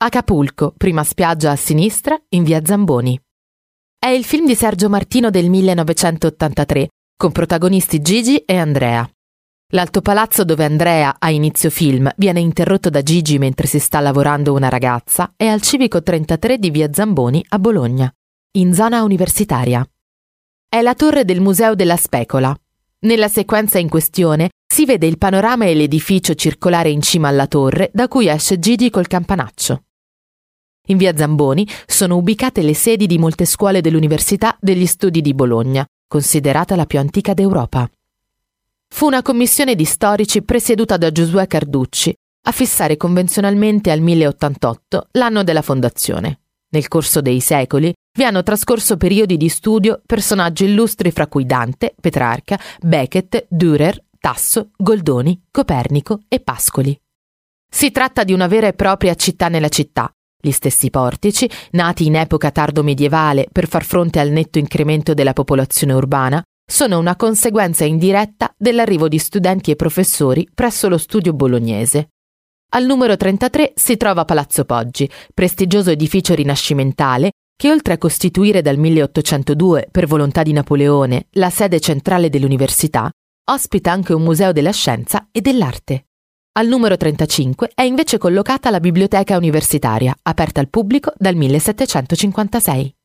Acapulco, prima spiaggia a sinistra, in via Zamboni. È il film di Sergio Martino del 1983, con protagonisti Gigi e Andrea. L'alto palazzo dove Andrea, a inizio film, viene interrotto da Gigi mentre si sta lavorando una ragazza è al civico 33 di via Zamboni a Bologna, in zona universitaria. È la torre del Museo della Specola. Nella sequenza in questione si vede il panorama e l'edificio circolare in cima alla torre da cui esce Gigi col campanaccio. In via Zamboni sono ubicate le sedi di molte scuole dell'Università degli Studi di Bologna, considerata la più antica d'Europa. Fu una commissione di storici presieduta da Giosuè Carducci a fissare convenzionalmente al 1088 l'anno della fondazione. Nel corso dei secoli vi hanno trascorso periodi di studio personaggi illustri fra cui Dante, Petrarca, Beckett, Dürer, Tasso, Goldoni, Copernico e Pascoli. Si tratta di una vera e propria città nella città, gli stessi portici, nati in epoca tardo medievale per far fronte al netto incremento della popolazione urbana, sono una conseguenza indiretta dell'arrivo di studenti e professori presso lo studio bolognese. Al numero 33 si trova Palazzo Poggi, prestigioso edificio rinascimentale che oltre a costituire dal 1802, per volontà di Napoleone, la sede centrale dell'università, ospita anche un museo della scienza e dell'arte. Al numero 35 è invece collocata la biblioteca universitaria, aperta al pubblico dal 1756.